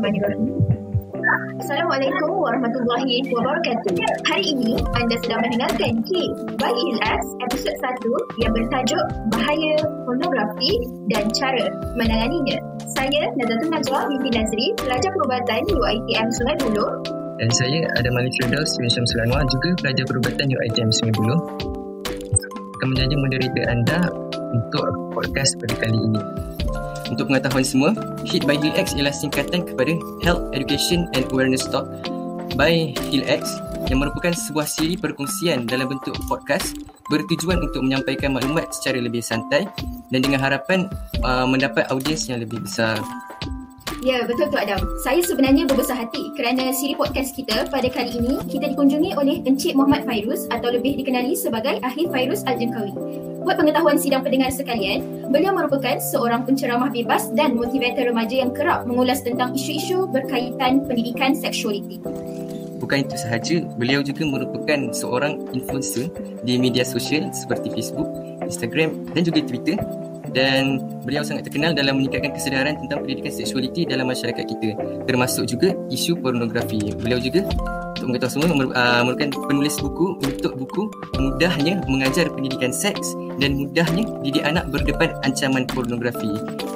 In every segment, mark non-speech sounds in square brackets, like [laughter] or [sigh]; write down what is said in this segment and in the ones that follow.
Bismillahirrahmanirrahim. Assalamualaikum warahmatullahi wabarakatuh. Hari ini anda sedang mendengarkan K by X episod 1 yang bertajuk Bahaya Pornografi dan Cara Menanganinya. Saya Nazatun Najwa binti Nazri, pelajar perubatan UiTM Sungai Buloh. Dan saya ada Malik Firdaus bin Syamsul Anwar juga pelajar perubatan UiTM Sungai Buloh. Akan menjadi moderator anda untuk podcast pada kali ini. Untuk pengetahuan semua, HIT by HillX ialah singkatan kepada Health Education and Awareness Talk by HillX yang merupakan sebuah siri perkongsian dalam bentuk podcast bertujuan untuk menyampaikan maklumat secara lebih santai dan dengan harapan uh, mendapat audiens yang lebih besar. Ya, betul tu Adam. Saya sebenarnya berbesar hati kerana siri podcast kita pada kali ini kita dikunjungi oleh Encik Muhammad Fairuz atau lebih dikenali sebagai Ahli Fairuz Al-Jengkawi. Buat pengetahuan sidang pendengar sekalian, beliau merupakan seorang penceramah bebas dan motivator remaja yang kerap mengulas tentang isu-isu berkaitan pendidikan seksualiti. Bukan itu sahaja, beliau juga merupakan seorang influencer di media sosial seperti Facebook, Instagram dan juga Twitter dan beliau sangat terkenal dalam meningkatkan kesedaran tentang pendidikan seksualiti dalam masyarakat kita termasuk juga isu pornografi. Beliau juga untuk mengetahui semua uh, merupakan penulis buku untuk buku mudahnya mengajar pendidikan seks dan mudahnya didik anak berdepan ancaman pornografi.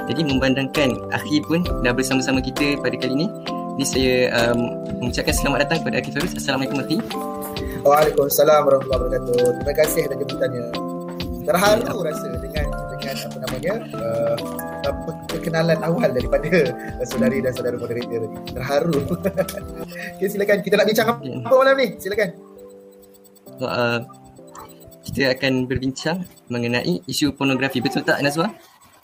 Jadi membandangkan akhir pun dah bersama-sama kita pada kali ini. Jadi saya um, mengucapkan selamat datang kepada Akhir Fairuz. Assalamualaikum warahmatullahi Waalaikumsalam warahmatullahi wabarakatuh. Terima kasih atas jemputannya. Terharu rasa dengan dengan apa namanya uh, perkenalan awal daripada [laughs] saudari dan saudara moderator tadi. Terharu. [laughs] okay, silakan kita nak bincang apa, Ya. apa malam ni? Silakan. Uh, kita akan berbincang mengenai isu pornografi. Betul tak Nazwa?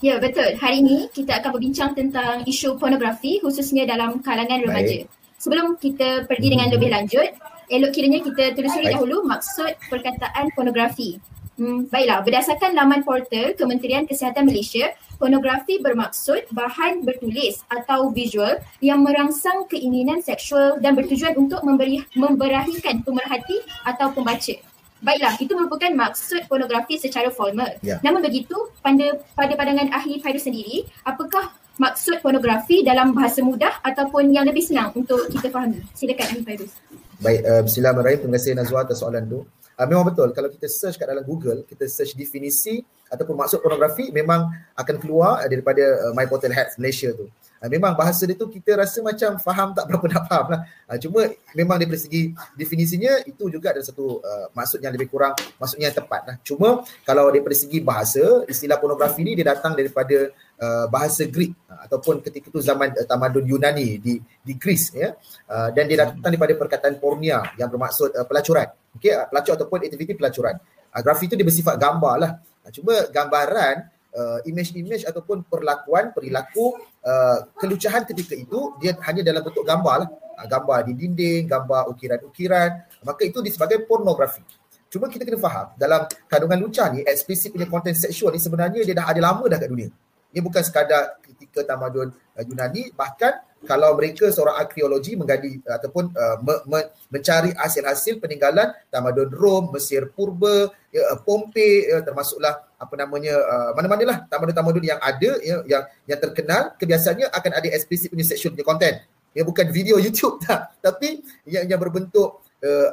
Ya, betul. Hari ini kita akan berbincang tentang isu pornografi khususnya dalam kalangan remaja. Sebelum kita pergi dengan lebih lanjut, elok kiranya kita telusuri Baik. dahulu maksud perkataan pornografi. Hmm, baiklah, berdasarkan laman portal Kementerian Kesihatan Malaysia, pornografi bermaksud bahan bertulis atau visual yang merangsang keinginan seksual dan bertujuan untuk memberi memberahikan pemerhati atau pembaca. Baiklah, itu merupakan maksud pornografi secara formal. Ya. Namun begitu, pada pada pandangan ahli Fairuz sendiri, apakah maksud pornografi dalam bahasa mudah ataupun yang lebih senang untuk kita fahami? Silakan ahli Fairuz. Baik, uh, bismillahirrahmanirrahim. Terima kasih Nazwa atas soalan tu. Uh, memang betul kalau kita search kat dalam Google, kita search definisi ataupun maksud pornografi memang akan keluar daripada uh, My Portal Health Malaysia tu. Uh, memang bahasa dia tu kita rasa macam faham tak berapa nak faham lah. Uh, cuma memang daripada segi definisinya itu juga ada satu uh, maksud yang lebih kurang maksudnya yang tepat lah. Cuma kalau daripada segi bahasa, istilah pornografi ni dia datang daripada uh, bahasa Greek uh, ataupun ketika itu zaman uh, tamadun Yunani di di Greece ya. Uh, dan dia datang daripada perkataan pornia yang bermaksud uh, pelacuran. Okey, uh, pelacur ataupun aktiviti pelacuran. Uh, grafi itu dia bersifat gambar lah. Uh, cuma gambaran uh, image-image ataupun perlakuan, perilaku uh, kelucahan ketika itu dia hanya dalam bentuk gambar lah. Uh, gambar di dinding, gambar ukiran-ukiran. Maka itu disebabkan pornografi. Cuma kita kena faham dalam kandungan lucah ni eksplisit punya konten seksual ni sebenarnya dia dah ada lama dah kat dunia. Ia bukan sekadar ketika tamadun uh, Yunani bahkan kalau mereka seorang arkeologi menggali uh, ataupun uh, me, me, mencari hasil-hasil peninggalan tamadun Rom, Mesir purba, ya, uh, Pompei ya, termasuklah apa namanya uh, mana-manalah tamadun-tamadun yang ada ya, yang yang terkenal kebiasaannya akan ada eksplisit punya sexual punya konten. Ya bukan video [laughs] YouTube tak, tapi yang yang berbentuk uh,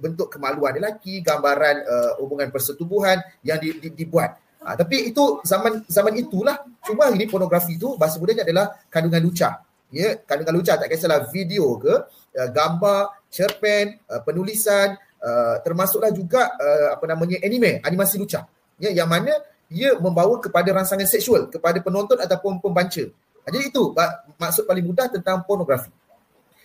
bentuk kemaluan lelaki, gambaran uh, hubungan persetubuhan yang di, di, dibuat. Ha, tapi itu zaman zaman itulah. Cuma ini pornografi itu bahasa mudahnya adalah kandungan lucah. Ya, kandungan lucah tak kisahlah video ke, uh, gambar, cerpen, uh, penulisan, uh, termasuklah juga uh, apa namanya anime, animasi lucah. Ya, yang mana ia membawa kepada rangsangan seksual kepada penonton ataupun pembaca. Ha, Jadi itu maksud paling mudah tentang pornografi.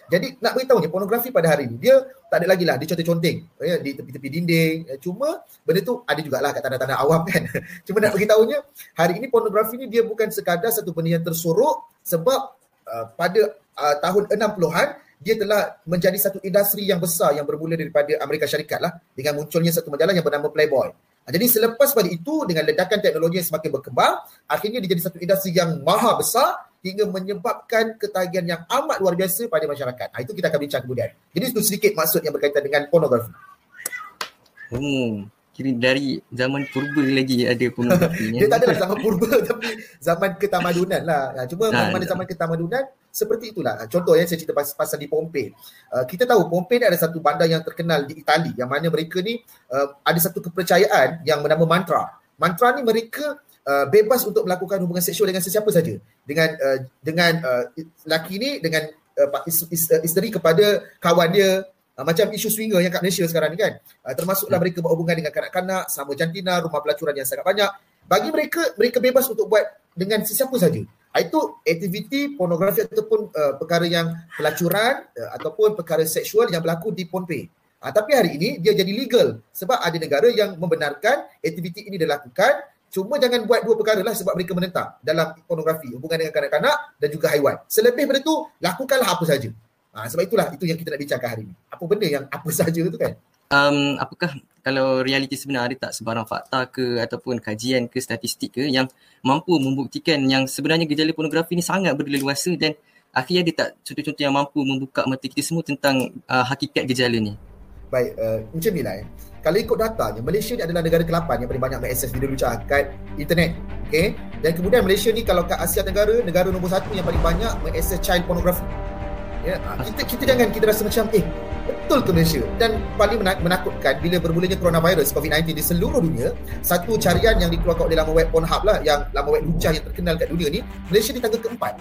Jadi nak beritahunya pornografi pada hari ini dia tak ada lagi lah dia conteng-conteng ya, di tepi-tepi dinding. Ya, Cuma benda tu ada jugalah kat tanah-tanah awam kan. [laughs] Cuma nak beritahunya hari ini pornografi ni dia bukan sekadar satu benda yang tersorok sebab uh, pada uh, tahun 60-an dia telah menjadi satu industri yang besar yang bermula daripada Amerika Syarikat lah dengan munculnya satu majalah yang bernama Playboy. Jadi selepas pada itu dengan ledakan teknologi yang semakin berkembang, akhirnya dia jadi satu industri yang maha besar hingga menyebabkan ketagihan yang amat luar biasa pada masyarakat. Ha, itu kita akan bincang kemudian. Jadi itu sedikit maksud yang berkaitan dengan pornografi. Hmm. kira dari zaman purba lagi ada pornografi [laughs] dia tak adalah zaman purba [laughs] tapi zaman ketamadunan lah. Ha, cuma nah, mana zaman ketamadunan seperti itulah. Contoh yang saya cerita pasal, pasal di Pompei. Uh, kita tahu Pompei ni ada satu bandar yang terkenal di Itali yang mana mereka ni uh, ada satu kepercayaan yang bernama mantra. Mantra ni mereka uh, bebas untuk melakukan hubungan seksual dengan sesiapa saja. Dengan uh, dengan uh, laki ni dengan uh, isteri kepada kawan dia Uh, macam isu swinger yang kat Malaysia sekarang ni kan. Uh, termasuklah mereka berhubungan dengan kanak-kanak, sama jantina, rumah pelacuran yang sangat banyak. Bagi mereka, mereka bebas untuk buat dengan sesiapa saja. Uh, itu aktiviti pornografi ataupun uh, perkara yang pelacuran uh, ataupun perkara seksual yang berlaku di Pohnpei. Uh, tapi hari ini dia jadi legal sebab ada negara yang membenarkan aktiviti ini dilakukan Cuma jangan buat dua perkara lah sebab mereka menentang dalam pornografi, hubungan dengan kanak-kanak dan juga haiwan. Selebih daripada itu, lakukanlah apa saja. Ha, sebab itulah itu yang kita nak bincangkan hari ini. Apa benda yang apa [laughs] saja tu kan? Um, apakah kalau realiti sebenar ada tak sebarang fakta ke ataupun kajian ke statistik ke yang mampu membuktikan yang sebenarnya gejala pornografi ni sangat berleluasa dan akhirnya ada tak contoh-contoh yang mampu membuka mata kita semua tentang uh, hakikat gejala ni? Baik, uh, macam ni lah eh. Kalau ikut datanya, Malaysia ni adalah negara ke-8 yang paling banyak mengakses video lucah kat internet. Okay? Dan kemudian Malaysia ni kalau kat Asia Tenggara, negara nombor satu yang paling banyak mengakses child pornography. Ya, ah, kita kita jangan kita rasa macam eh betul ke Malaysia dan paling menakutkan bila bermulanya coronavirus COVID-19 di seluruh dunia satu carian yang dikeluarkan oleh laman web Pornhub lah yang laman web lucah yang terkenal kat dunia ni Malaysia di tangga keempat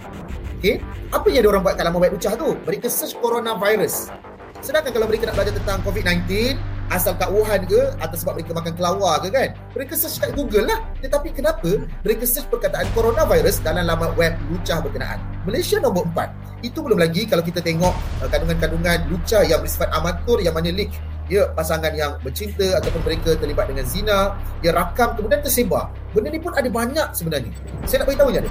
okay? apa yang ada orang buat kat laman web lucah tu mereka search coronavirus sedangkan kalau mereka nak belajar tentang COVID-19 asal kat Wuhan ke atau sebab mereka makan kelawar ke kan? Mereka search kat Google lah. Tetapi kenapa mereka search perkataan coronavirus dalam laman web lucah berkenaan? Malaysia nombor 4 itu belum lagi kalau kita tengok uh, kandungan-kandungan lucah yang bersifat amatur yang mana leak ya pasangan yang bercinta ataupun mereka terlibat dengan zina dia rakam kemudian tersebar. Benda ni pun ada banyak sebenarnya. Saya nak beritahu je ada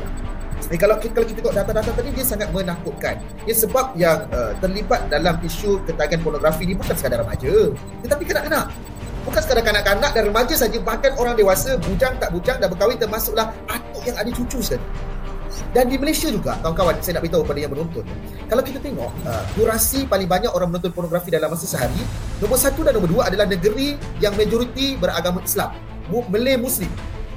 Eh, kalau, kalau kita tengok data-data tadi dia sangat menakutkan. Ya sebab yang uh, terlibat dalam isu ketagihan pornografi ni bukan sekadar remaja, tetapi kanak-kanak. Bukan sekadar kanak-kanak dan remaja saja, bahkan orang dewasa, bujang tak bujang dah berkahwin termasuklah atuk yang ada cucu sekali. Dan di Malaysia juga, kawan-kawan, saya nak beritahu kepada yang menonton. Kalau kita tengok, uh, durasi paling banyak orang menonton pornografi dalam masa sehari, nombor satu dan nombor dua adalah negeri yang majoriti beragama Islam. Malay Muslim.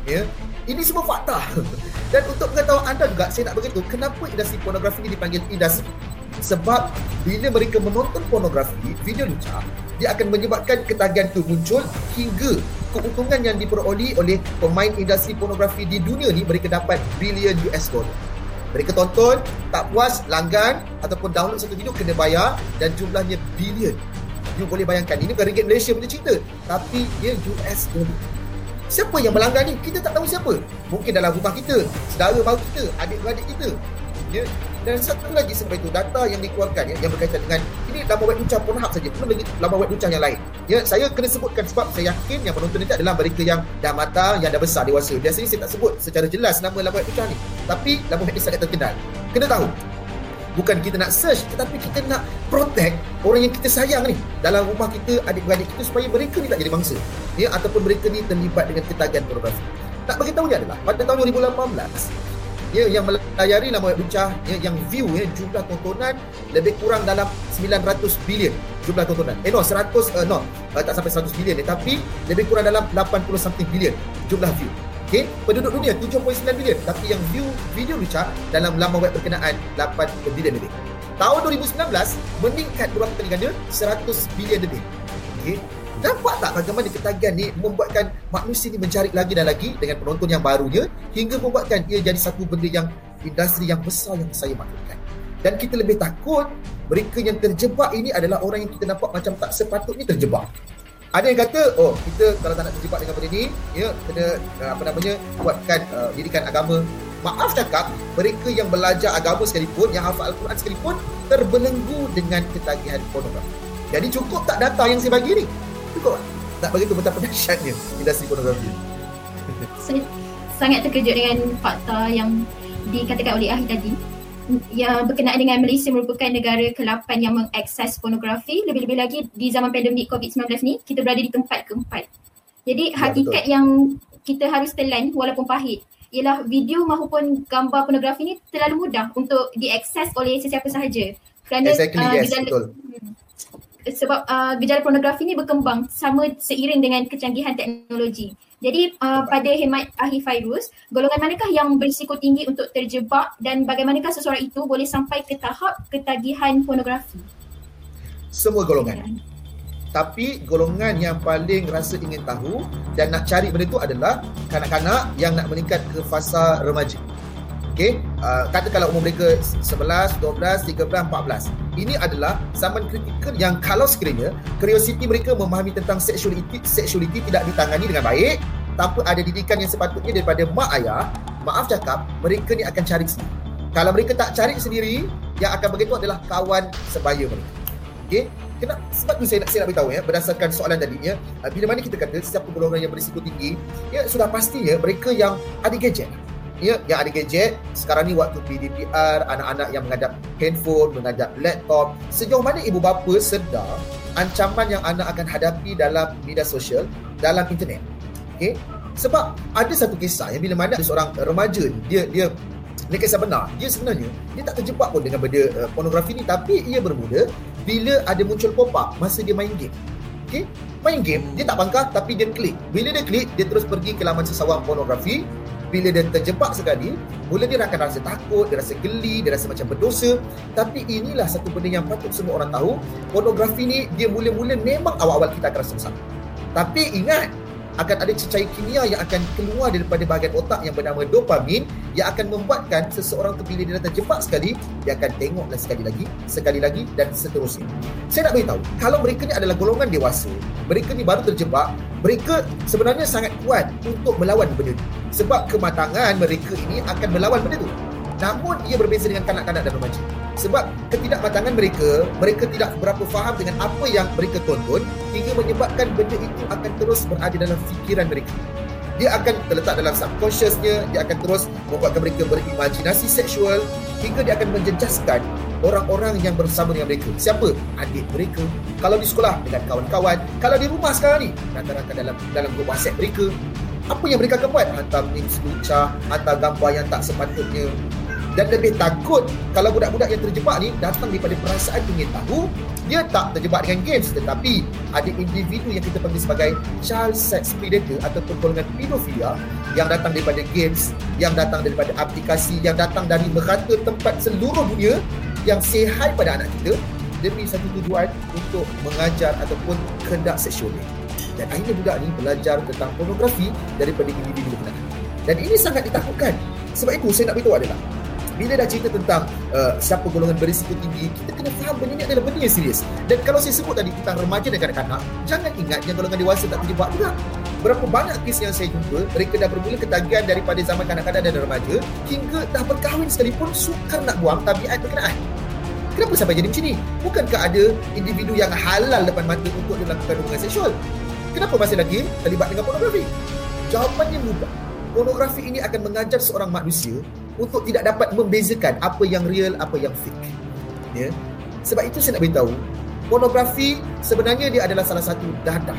Ya, ini semua fakta. [laughs] Dan untuk pengetahuan anda juga, saya nak beritahu kenapa industri pornografi ini dipanggil industri. Sebab bila mereka menonton pornografi, video lucah, dia akan menyebabkan ketagihan itu muncul hingga keuntungan yang diperoleh oleh pemain industri pornografi di dunia ni mereka dapat bilion US dollar. Mereka tonton, tak puas, langgan ataupun download satu video kena bayar dan jumlahnya bilion. You boleh bayangkan, ini bukan ringgit Malaysia punya cerita. Tapi dia US dollar. Siapa yang melanggar ni? Kita tak tahu siapa. Mungkin dalam rumah kita, saudara baru kita, adik-beradik kita. Ya. Dan satu lagi sebab itu data yang dikeluarkan ya, yang berkaitan dengan ini laman web ucap Pornhub saja, belum lagi laman web ucap yang lain. Ya, saya kena sebutkan sebab saya yakin yang penonton ini adalah mereka yang dah matang, yang dah besar dewasa. Biasanya saya tak sebut secara jelas nama laman web ucap ni. Tapi laman web ini sangat terkenal. Kena tahu bukan kita nak search tetapi kita nak protect orang yang kita sayang ni. Dalam rumah kita adik-beradik kita supaya mereka ni tak jadi bangsa ya ataupun mereka ni terlibat dengan ketagihan pornografi. Tak bagi tahu adalah pada tahun 2018 ya yang melayari nama web lucah ya, yang view ya jumlah tontonan lebih kurang dalam 900 bilion. Jumlah tontonan. Eh no 100 uh, no uh, tak sampai 100 bilion eh, tapi lebih kurang dalam 80 something bilion jumlah view Okay, penduduk dunia 7.9 bilion tapi yang view video Richard dalam laman web berkenaan 8 bilion lebih. Tahun 2019 meningkat berapa kali ganda? 100 bilion lebih. Okay. Nampak tak bagaimana ketagihan ni membuatkan manusia ni mencari lagi dan lagi dengan penonton yang barunya hingga membuatkan ia jadi satu benda yang industri yang besar yang saya maklumkan. Dan kita lebih takut mereka yang terjebak ini adalah orang yang kita nampak macam tak sepatutnya terjebak. Ada yang kata, oh kita kalau tak nak terjebak dengan benda ni, ya kena uh, apa namanya buatkan uh, didikan agama. Maaf cakap, mereka yang belajar agama sekalipun, yang hafal Al-Quran sekalipun, terbelenggu dengan ketagihan pornografi. Jadi cukup tak data yang saya bagi ni? Cukup tak? begitu betapa dahsyatnya industri pornografi. Saya sangat terkejut dengan fakta yang dikatakan oleh Ahli tadi yang berkenaan dengan Malaysia merupakan negara ke-8 yang mengakses pornografi lebih-lebih lagi di zaman pandemik COVID-19 ni kita berada di tempat keempat. Jadi ya, hakikat betul. yang kita harus telan walaupun pahit ialah video maupun gambar pornografi ni terlalu mudah untuk diakses oleh sesiapa sahaja. Kerana exactly, uh, yes, betul. Hmm, sebab uh, gejala pornografi ni berkembang sama seiring dengan kecanggihan teknologi. Jadi uh, pada hemat ahli virus, golongan manakah yang berisiko tinggi untuk terjebak dan bagaimanakah seseorang itu boleh sampai ke tahap ketagihan pornografi? Semua golongan. Tapi golongan yang paling rasa ingin tahu dan nak cari benda itu adalah kanak-kanak yang nak meningkat ke fasa remaja. Okay, uh, kata kalau umur mereka 11, 12, 13, 14. Ini adalah zaman kritikal yang kalau sekiranya curiosity mereka memahami tentang sexuality, sexuality tidak ditangani dengan baik, tanpa ada didikan yang sepatutnya daripada mak ayah, maaf cakap, mereka ni akan cari sendiri. Kalau mereka tak cari sendiri, yang akan begitu adalah kawan sebaya mereka. Okay, Kenapa? Sebab tu saya nak, saya nak beritahu ya, berdasarkan soalan tadi ya, bila mana kita kata setiap golongan yang berisiko tinggi, ya sudah pastinya mereka yang ada gadget ya, yang ada gadget sekarang ni waktu PDPR anak-anak yang menghadap handphone menghadap laptop sejauh mana ibu bapa sedar ancaman yang anak akan hadapi dalam media sosial dalam internet. Okey? Sebab ada satu kisah yang bila mana ada seorang remaja ni dia dia ini kisah benar. Dia sebenarnya dia tak terjebak pun dengan benda uh, pornografi ni tapi ia bermula bila ada muncul pop up masa dia main game. Okay, main game, dia tak bangkah tapi dia klik. Bila dia klik, dia terus pergi ke laman sesawang pornografi bila dia terjebak sekali, mula dia akan rasa takut, dia rasa geli, dia rasa macam berdosa. Tapi inilah satu benda yang patut semua orang tahu. Pornografi ni dia mula-mula memang awal-awal kita akan rasa bersalah. Tapi ingat, akan ada cecair kimia yang akan keluar daripada bahagian otak yang bernama dopamin yang akan membuatkan seseorang tu bila dia terjebak sekali dia akan tengoklah sekali lagi sekali lagi dan seterusnya. Saya nak beritahu kalau mereka ni adalah golongan dewasa mereka ni baru terjebak mereka sebenarnya sangat kuat untuk melawan benda ni. Sebab kematangan mereka ini akan melawan benda tu namun ia berbeza dengan kanak-kanak dan remaja. Sebab ketidakmatangan mereka mereka tidak berapa faham dengan apa yang mereka tonton hingga menyebabkan benda itu akan terus berada dalam fikiran mereka. Dia akan terletak dalam subconsciousnya dia akan terus membuatkan mereka berimajinasi seksual hingga dia akan menjejaskan orang-orang yang bersama dengan mereka. Siapa? Adik mereka. Kalau di sekolah dengan kawan-kawan kalau di rumah sekarang ni rata-rata dalam dalam grup WhatsApp mereka apa yang mereka akan buat? Hantar memes lucah hantar gambar yang tak sepatutnya dan lebih takut kalau budak-budak yang terjebak ni datang daripada perasaan ingin tahu dia tak terjebak dengan games. Tetapi ada individu yang kita panggil sebagai child sex predator ataupun golongan pedofilia yang datang daripada games yang datang daripada aplikasi yang datang dari merata tempat seluruh dunia yang hi pada anak kita demi satu tujuan untuk mengajar ataupun kendak seksual. Dan akhirnya budak ni belajar tentang pornografi daripada individu kenal dan ini sangat ditakutkan. Sebab itu saya nak beritahu adalah bila dah cerita tentang uh, siapa golongan berisiko tinggi, kita kena faham benda ini adalah benda yang serius. Dan kalau saya sebut tadi tentang remaja dan kanak-kanak, jangan ingat yang golongan dewasa tak terjebak juga. Berapa banyak kes yang saya jumpa, mereka dah bermula ketagihan daripada zaman kanak-kanak dan remaja hingga dah berkahwin sekalipun sukar nak buang tabiat berkenaan. Kenapa sampai jadi macam ni? Bukankah ada individu yang halal depan mata untuk melakukan hubungan seksual? Kenapa masih lagi terlibat dengan pornografi? Jawapannya mudah. Pornografi ini akan mengajar seorang manusia untuk tidak dapat membezakan apa yang real, apa yang fake. Ya. Sebab itu saya nak beritahu, pornografi sebenarnya dia adalah salah satu dadah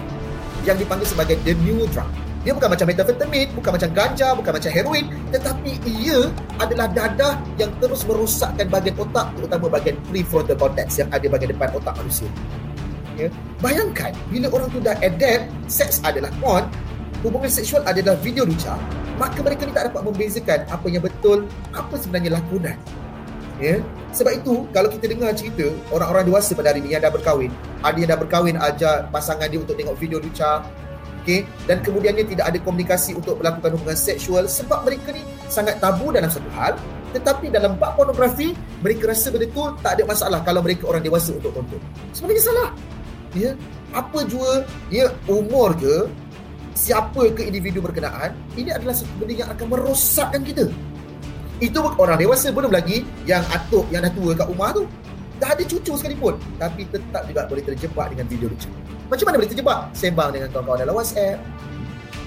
yang dipanggil sebagai the new drug. Dia bukan macam methamphetamine, bukan macam ganja, bukan macam heroin, tetapi ia adalah dadah yang terus merosakkan bahagian otak, terutama bahagian prefrontal cortex yang ada bahagian depan otak manusia. Ya. Bayangkan, bila orang tu dah adapt, seks adalah porn, hubungan seksual adalah video lucah, maka mereka ni tak dapat membezakan apa yang betul, apa sebenarnya lakonan. Ya. Sebab itu, kalau kita dengar cerita orang-orang dewasa pada hari ini yang dah berkahwin, ada yang dah berkahwin ajar pasangan dia untuk tengok video lucah, okay? dan kemudiannya tidak ada komunikasi untuk melakukan hubungan seksual sebab mereka ni sangat tabu dalam satu hal, tetapi dalam bab pornografi, mereka rasa betul tak ada masalah kalau mereka orang dewasa untuk tonton. Sebenarnya salah. Ya. Apa jua ya umur ke siapa ke individu berkenaan, ini adalah satu benda yang akan merosakkan kita. Itu orang dewasa belum lagi yang atuk yang dah tua kat rumah tu. Dah ada cucu sekalipun. Tapi tetap juga boleh terjebak dengan video lucu. Macam mana boleh terjebak? Sembang dengan kawan-kawan dalam WhatsApp.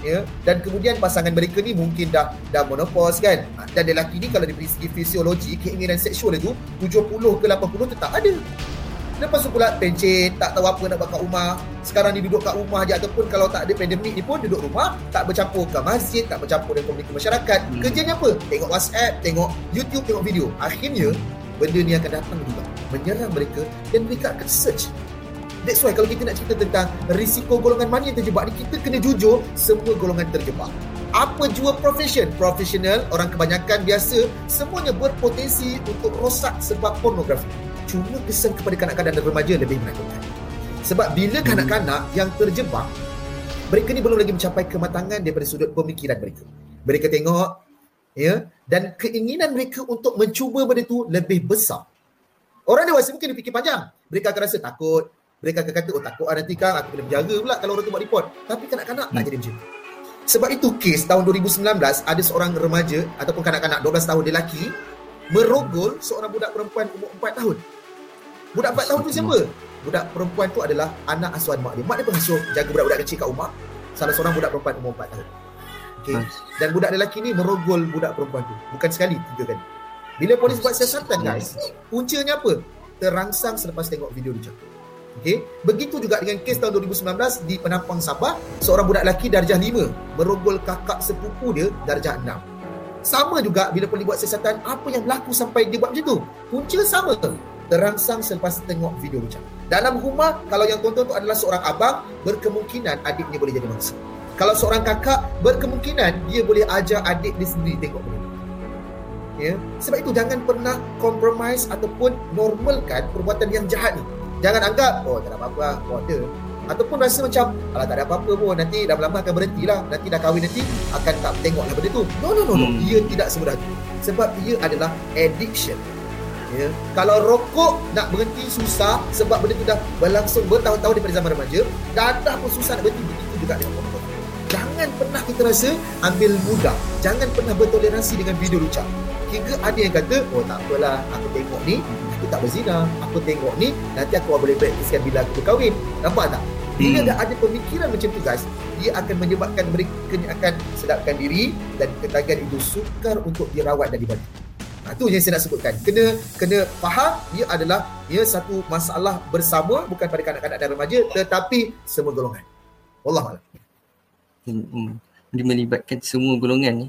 Ya, dan kemudian pasangan mereka ni mungkin dah dah menopause kan. Dan lelaki ni kalau dari segi fisiologi, keinginan seksual itu 70 ke 80 tetap ada. Lepas tu pula pencet, tak tahu apa nak buat kat rumah. Sekarang ni duduk kat rumah je ataupun kalau tak ada pandemik ni pun duduk rumah, tak bercampur ke masjid, tak bercampur dengan komuniti masyarakat. Hmm. Kerjanya apa? Tengok WhatsApp, tengok YouTube, tengok video. Akhirnya, benda ni akan datang juga. Menyerang mereka dan mereka akan search. That's why kalau kita nak cerita tentang risiko golongan mana yang terjebak ni, kita kena jujur semua golongan terjebak. Apa jua profession? Profesional, orang kebanyakan biasa, semuanya berpotensi untuk rosak sebab pornografi. Cuma kesan kepada kanak-kanak dan remaja lebih menakutkan. Sebab bila kanak-kanak yang terjebak, mereka ni belum lagi mencapai kematangan daripada sudut pemikiran mereka. Mereka tengok ya dan keinginan mereka untuk mencuba benda tu lebih besar. Orang dewasa mungkin fikir panjang. Mereka akan rasa takut. Mereka akan kata, oh takut lah nanti kan aku kena berjaga pula kalau orang tu buat report. Tapi kanak-kanak hmm. tak jadi macam tu. Sebab itu kes tahun 2019 ada seorang remaja ataupun kanak-kanak 12 tahun dia lelaki merogol seorang budak perempuan umur 4 tahun. Budak 4 tahun tu siapa? budak perempuan tu adalah anak asuhan mak dia. Mak dia pengasuh jaga budak-budak kecil kat rumah. Salah seorang budak perempuan umur 4 tahun. Okay. Dan budak lelaki ni merogol budak perempuan tu. Bukan sekali, tiga kali. Bila polis buat siasatan guys, puncanya apa? Terangsang selepas tengok video dia Okay. Begitu juga dengan kes tahun 2019 di Penampang Sabah, seorang budak lelaki darjah 5 merogol kakak sepupu dia darjah 6. Sama juga bila polis buat siasatan, apa yang berlaku sampai dia buat macam tu? Punca sama terangsang selepas tengok video macam. Dalam rumah, kalau yang tonton tu adalah seorang abang, berkemungkinan adiknya boleh jadi mangsa. Kalau seorang kakak, berkemungkinan dia boleh ajar adik dia sendiri tengok benda. Ya. Sebab itu jangan pernah compromise ataupun normalkan perbuatan yang jahat ni. Jangan anggap, oh tak ada apa-apa, ada. Ataupun rasa macam, alah tak ada apa-apa pun, nanti dah lama akan berhenti lah. Nanti dah kahwin nanti, akan tak tengok lah benda tu. No, no, no, no. Hmm. Ia tidak semudah itu. Sebab ia adalah addiction ya. Kalau rokok nak berhenti susah sebab benda tu dah berlangsung bertahun-tahun daripada zaman remaja, dadah pun susah nak berhenti begitu juga dengan rokok. Jangan pernah kita rasa ambil mudah. Jangan pernah bertoleransi dengan video lucah. Hingga ada yang kata, oh tak apalah, aku tengok ni, aku tak berzina. Aku tengok ni, nanti aku boleh praktiskan bila aku berkahwin. Nampak tak? Bila hmm. dah ada pemikiran macam tu guys, dia akan menyebabkan mereka akan sedapkan diri dan ketagihan itu sukar untuk dirawat dan dibantu. Ha, itu yang saya nak sebutkan. Kena kena faham ia adalah ia satu masalah bersama bukan pada kanak-kanak dan remaja tetapi semua golongan. Allah Allah. Hmm. Dia melibatkan semua golongan ni.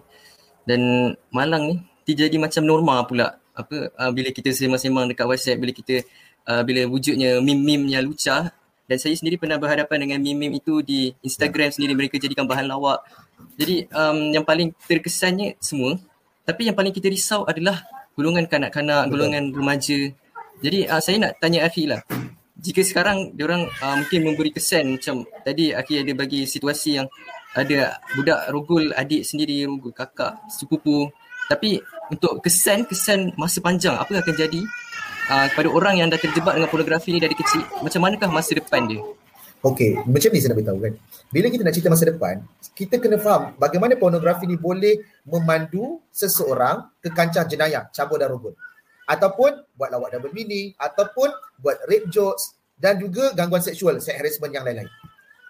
Dan malang ni dia jadi macam normal pula. Apa uh, bila kita semang-semang dekat WhatsApp bila kita uh, bila wujudnya meme-meme yang lucah dan saya sendiri pernah berhadapan dengan meme-meme itu di Instagram sendiri mereka jadikan bahan lawak. Jadi um, yang paling terkesannya semua tapi yang paling kita risau adalah golongan kanak-kanak, Betul. golongan remaja. Jadi uh, saya nak tanya Akhi lah. Jika sekarang diorang uh, mungkin memberi kesan macam tadi Akhi ada bagi situasi yang ada budak rogol adik sendiri, rogol kakak, sepupu. Tapi untuk kesan-kesan masa panjang apa yang akan jadi uh, kepada orang yang dah terjebak dengan pornografi ni dari kecil, macam manakah masa depan dia? Okey, macam ni saya nak beritahu kan. Bila kita nak cerita masa depan, kita kena faham bagaimana pornografi ni boleh memandu seseorang ke kancah jenayah, cabur dan rogol. Ataupun buat lawak double meaning, ataupun buat rape jokes dan juga gangguan seksual, sex harassment yang lain-lain.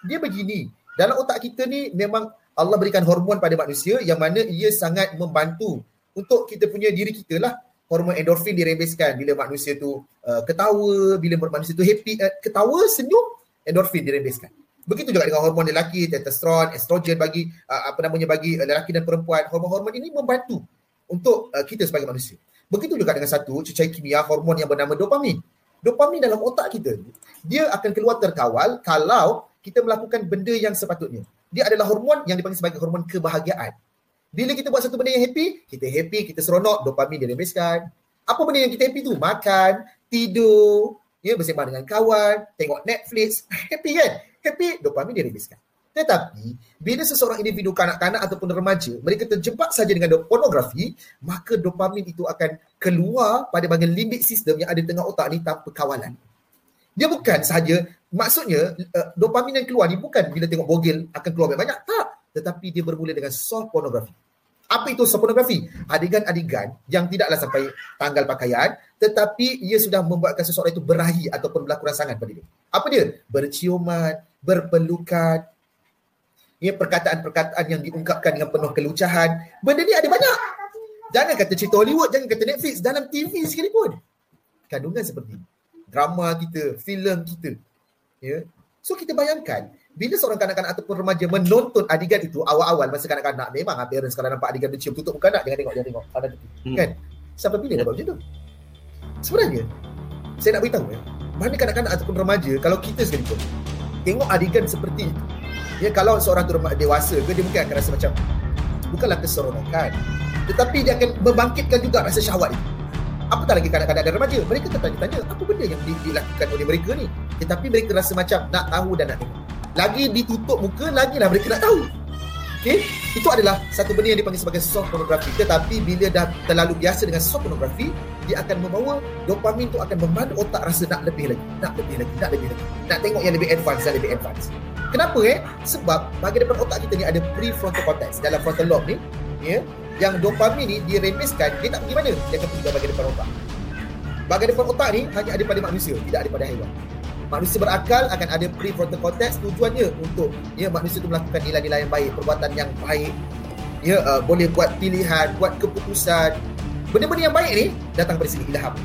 Dia begini, dalam otak kita ni memang Allah berikan hormon pada manusia yang mana ia sangat membantu untuk kita punya diri kita lah. Hormon endorfin dirembeskan bila manusia tu uh, ketawa, bila manusia tu happy, uh, ketawa, senyum, endorfin dirembeskan. Begitu juga dengan hormon lelaki, testosteron, estrogen bagi uh, apa namanya bagi uh, lelaki dan perempuan. Hormon-hormon ini membantu untuk uh, kita sebagai manusia. Begitu juga dengan satu cecair kimia hormon yang bernama dopamin. Dopamin dalam otak kita dia akan keluar terkawal kalau kita melakukan benda yang sepatutnya. Dia adalah hormon yang dipanggil sebagai hormon kebahagiaan. Bila kita buat satu benda yang happy, kita happy, kita seronok, dopamin dirembeskan. Apa benda yang kita happy tu? Makan, tidur, ya bersembang dengan kawan, tengok Netflix, happy kan? Happy, dopamin diribiskan. Tetapi, bila seseorang individu kanak-kanak ataupun remaja, mereka terjebak saja dengan pornografi, maka dopamin itu akan keluar pada bahagian limbik sistem yang ada di tengah otak ni tanpa kawalan. Dia bukan sahaja, maksudnya uh, dopamin yang keluar ni bukan bila tengok bogel akan keluar banyak-banyak. Tak. Tetapi dia bermula dengan soft pornografi. Apa itu pornografi? Adegan-adegan yang tidaklah sampai tanggal pakaian tetapi ia sudah membuatkan seseorang itu berahi ataupun berlaku rangsangan pada dia. Apa dia? Berciuman, berpelukan, ya, perkataan-perkataan yang diungkapkan dengan penuh kelucahan. Benda ni ada banyak. Jangan kata cerita Hollywood, jangan kata Netflix, dalam TV sekalipun. Kandungan seperti ini. Drama kita, filem kita. Ya. So kita bayangkan, bila seorang kanak-kanak ataupun remaja menonton adegan itu awal-awal masa kanak-kanak memang ah, parents kalau nampak adegan bercium tutup muka nak jangan tengok jangan tengok ada hmm. kan? Sampai bila nak buat macam tu? Sebenarnya saya nak beritahu ya mana kanak-kanak ataupun remaja kalau kita sekalipun tengok adegan seperti itu ya kalau seorang tu dewasa ke dia mungkin akan rasa macam bukanlah keseronokan. Tetapi dia akan membangkitkan juga rasa syahwat itu. Apatah lagi kanak-kanak dan remaja? Mereka tertanya-tanya apa benda yang dilakukan oleh mereka ni? Tetapi mereka rasa macam nak tahu dan nak tengok lagi ditutup muka lagi lah mereka nak tahu Okay? Itu adalah satu benda yang dipanggil sebagai soft pornografi. Tetapi bila dah terlalu biasa dengan soft pornografi, dia akan membawa dopamin tu akan memandu otak rasa nak lebih lagi, nak lebih lagi, nak lebih lagi. Nak tengok yang lebih advance dan lebih advance. Kenapa eh? Sebab bagi depan otak kita ni ada prefrontal cortex dalam frontal lobe ni, ya. Yang dopamin ni diremeskan, dia tak pergi mana? Dia akan pergi bahagian depan otak. Bahagian depan otak ni hanya ada pada manusia, tidak ada pada haiwan manusia berakal akan ada prefrontal cortex tujuannya untuk ya manusia itu melakukan nilai-nilai yang baik, perbuatan yang baik. Ya uh, boleh buat pilihan, buat keputusan. Benda-benda yang baik ni datang dari sini ilham.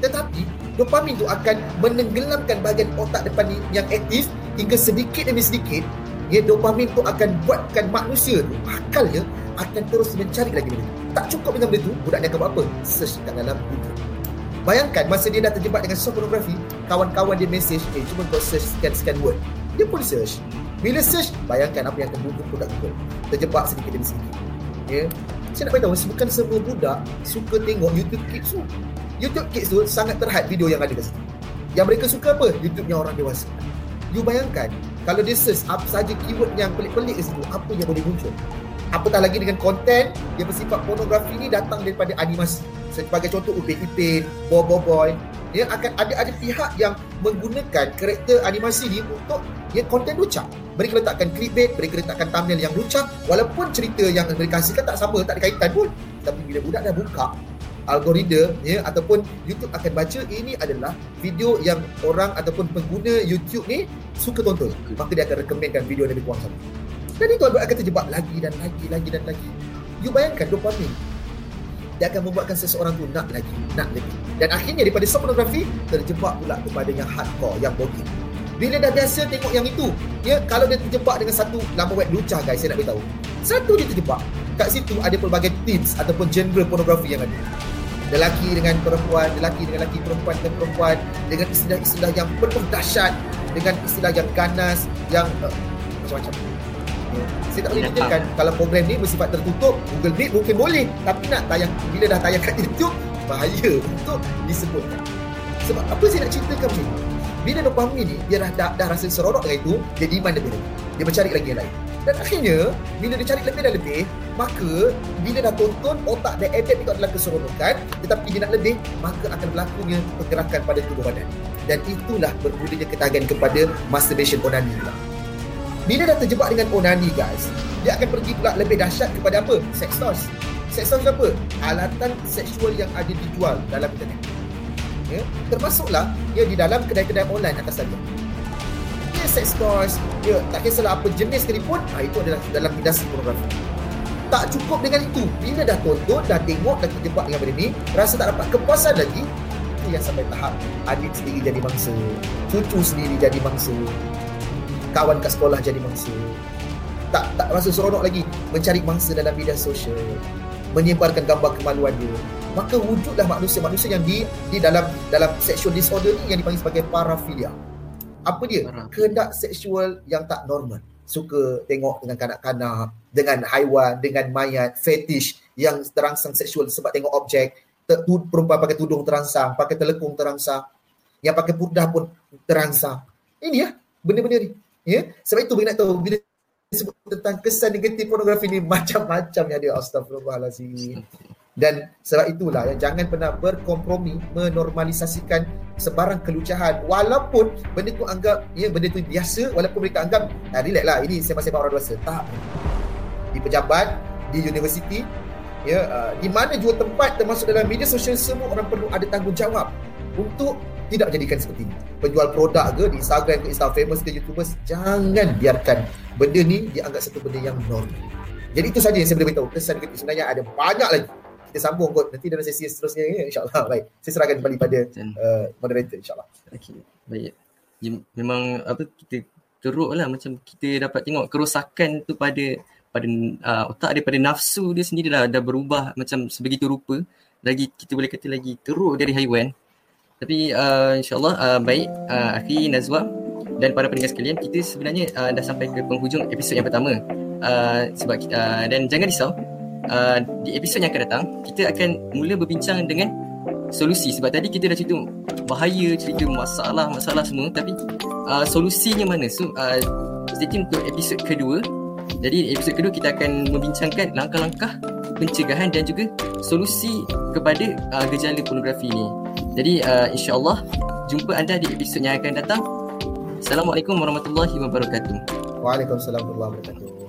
Tetapi dopamin tu akan menenggelamkan bahagian otak depan ni yang aktif hingga sedikit demi sedikit ya dopamin tu akan buatkan manusia tu akalnya akan terus mencari lagi benda. Tak cukup dengan benda tu, budak ni akan buat apa? Search dalam Google. Bayangkan masa dia dah terjebak dengan soft pornography, kawan-kawan dia message, eh cuma kau search scan-scan word. Dia pun search. Bila search, bayangkan apa yang muncul produk Google. Terjebak sedikit demi sedikit. Ya. Yeah. Saya nak beritahu, bukan semua budak suka tengok YouTube Kids tu. YouTube Kids tu sangat terhad video yang ada kat situ. Yang mereka suka apa? YouTube-nya orang dewasa. You bayangkan, kalau dia search apa saja keyword yang pelik-pelik kat situ, apa yang boleh muncul? Apatah lagi dengan konten yang bersifat pornografi ni datang daripada animasi sebagai contoh Upin Ipin, Bobo Boy, ya akan ada ada pihak yang menggunakan karakter animasi ni untuk ya konten lucah. Mereka letakkan clickbait, mereka letakkan thumbnail yang lucah walaupun cerita yang mereka hasilkan tak sama, tak ada kaitan pun. Tapi bila budak dah buka algoritma ya ataupun YouTube akan baca ini adalah video yang orang ataupun pengguna YouTube ni suka tonton. Maka dia akan rekomenkan video yang lebih kurang sama. Dan itu akan terjebak lagi dan lagi lagi dan lagi. You bayangkan dopamin dia akan membuatkan seseorang tu nak lagi, nak lebih. Dan akhirnya daripada soft pornography, terjebak pula kepada yang hardcore, yang bogey. Bila dah biasa tengok yang itu, ya kalau dia terjebak dengan satu laman web lucah guys, saya nak beritahu. Satu dia terjebak. Kat situ ada pelbagai tips ataupun genre pornografi yang ada. Lelaki dengan perempuan, lelaki dengan lelaki, perempuan dengan perempuan, dengan istilah-istilah yang penuh dahsyat, dengan istilah yang ganas, yang uh, macam-macam. Saya tak boleh tunjukkan kalau program ni bersifat tertutup, Google Meet mungkin boleh. Tapi nak tayang, bila dah tayang kat YouTube, [laughs] bahaya untuk disebutkan. Sebab apa saya nak ceritakan macam ni? Bila dopamin ni, dia dah, dah, dah rasa seronok dengan itu, dia demand lebih lagi. Dia mencari lagi yang lain. Dan akhirnya, bila dia cari lebih dan lebih, maka bila dah tonton, otak dia adapt itu adalah keseronokan, tetapi dia nak lebih, maka akan berlakunya pergerakan pada tubuh badan. Dan itulah bermulanya ketagihan kepada masturbation onani pula. Bila dah terjebak dengan onani guys, dia akan pergi pula lebih dahsyat kepada apa? Sex toys. Sex toys apa? Alatan seksual yang ada dijual dalam internet. Ya, termasuklah ya di dalam kedai-kedai online atas saja. Ya, sex toys, ya, tak kisahlah apa jenis sekalipun, ha, itu adalah dalam industri pornografi. Tak cukup dengan itu. Bila dah tonton, dah tengok, dah terjebak dengan benda ni, rasa tak dapat kepuasan lagi, yang sampai tahap adik sendiri jadi mangsa, cucu sendiri jadi mangsa, kawan kat sekolah jadi mangsa. Tak tak rasa seronok lagi mencari mangsa dalam media sosial menyebarkan gambar kemaluan dia. Maka wujudlah manusia-manusia yang di di dalam dalam sexual disorder ni yang dipanggil sebagai parafilia. Apa dia? Kehendak seksual yang tak normal. Suka tengok dengan kanak-kanak dengan haiwan dengan mayat fetish yang terangsang seksual sebab tengok objek perempuan pakai tudung terangsang pakai telekung terangsang. Yang pakai purdah pun terangsang. Ini ya benda-benda ni Ya, sebab itu kita nak tahu bila sebut tentang kesan negatif pornografi ni [laughs] macam-macam yang dia astagfirullahalazim. Dan sebab itulah yang jangan pernah berkompromi menormalisasikan sebarang kelucahan. Walaupun benda tu anggap ya benda tu biasa walaupun mereka anggap ah, relax lah ini masih orang dewasa. Tak. Di pejabat di universiti ya uh, di mana juga tempat termasuk dalam media sosial semua orang perlu ada tanggungjawab untuk tidak jadikan seperti ini. Penjual produk ke di Instagram ke Insta famous ke YouTubers, jangan biarkan benda ni dianggap satu benda yang normal. Jadi itu saja yang saya boleh beritahu. Kesan ketik sebenarnya ada banyak lagi. Kita sambung kot nanti dalam sesi seterusnya ya, insyaAllah. Baik. Saya serahkan kembali pada uh, moderator insyaAllah. Okey. Baik. Memang apa kita teruk lah macam kita dapat tengok kerosakan tu pada pada uh, otak dia pada nafsu dia sendiri dah, dah berubah macam sebegitu rupa lagi kita boleh kata lagi teruk dari haiwan Tapi uh, insyaAllah uh, baik uh, Akhi Nazwa dan para pendengar sekalian kita sebenarnya uh, dah sampai ke penghujung episod yang pertama. Uh, sebab uh, dan jangan risau uh, di episod yang akan datang kita akan mula berbincang dengan solusi. Sebab tadi kita dah cerita bahaya cerita masalah masalah semua tapi uh, solusinya mana? So uh, stay tune untuk episod kedua. Jadi episod kedua kita akan membincangkan langkah-langkah pencegahan dan juga solusi kepada uh, gejala pornografi ini jadi uh, insyaAllah jumpa anda di episod yang akan datang Assalamualaikum warahmatullahi wabarakatuh. Waalaikumsalam warahmatullahi wabarakatuh.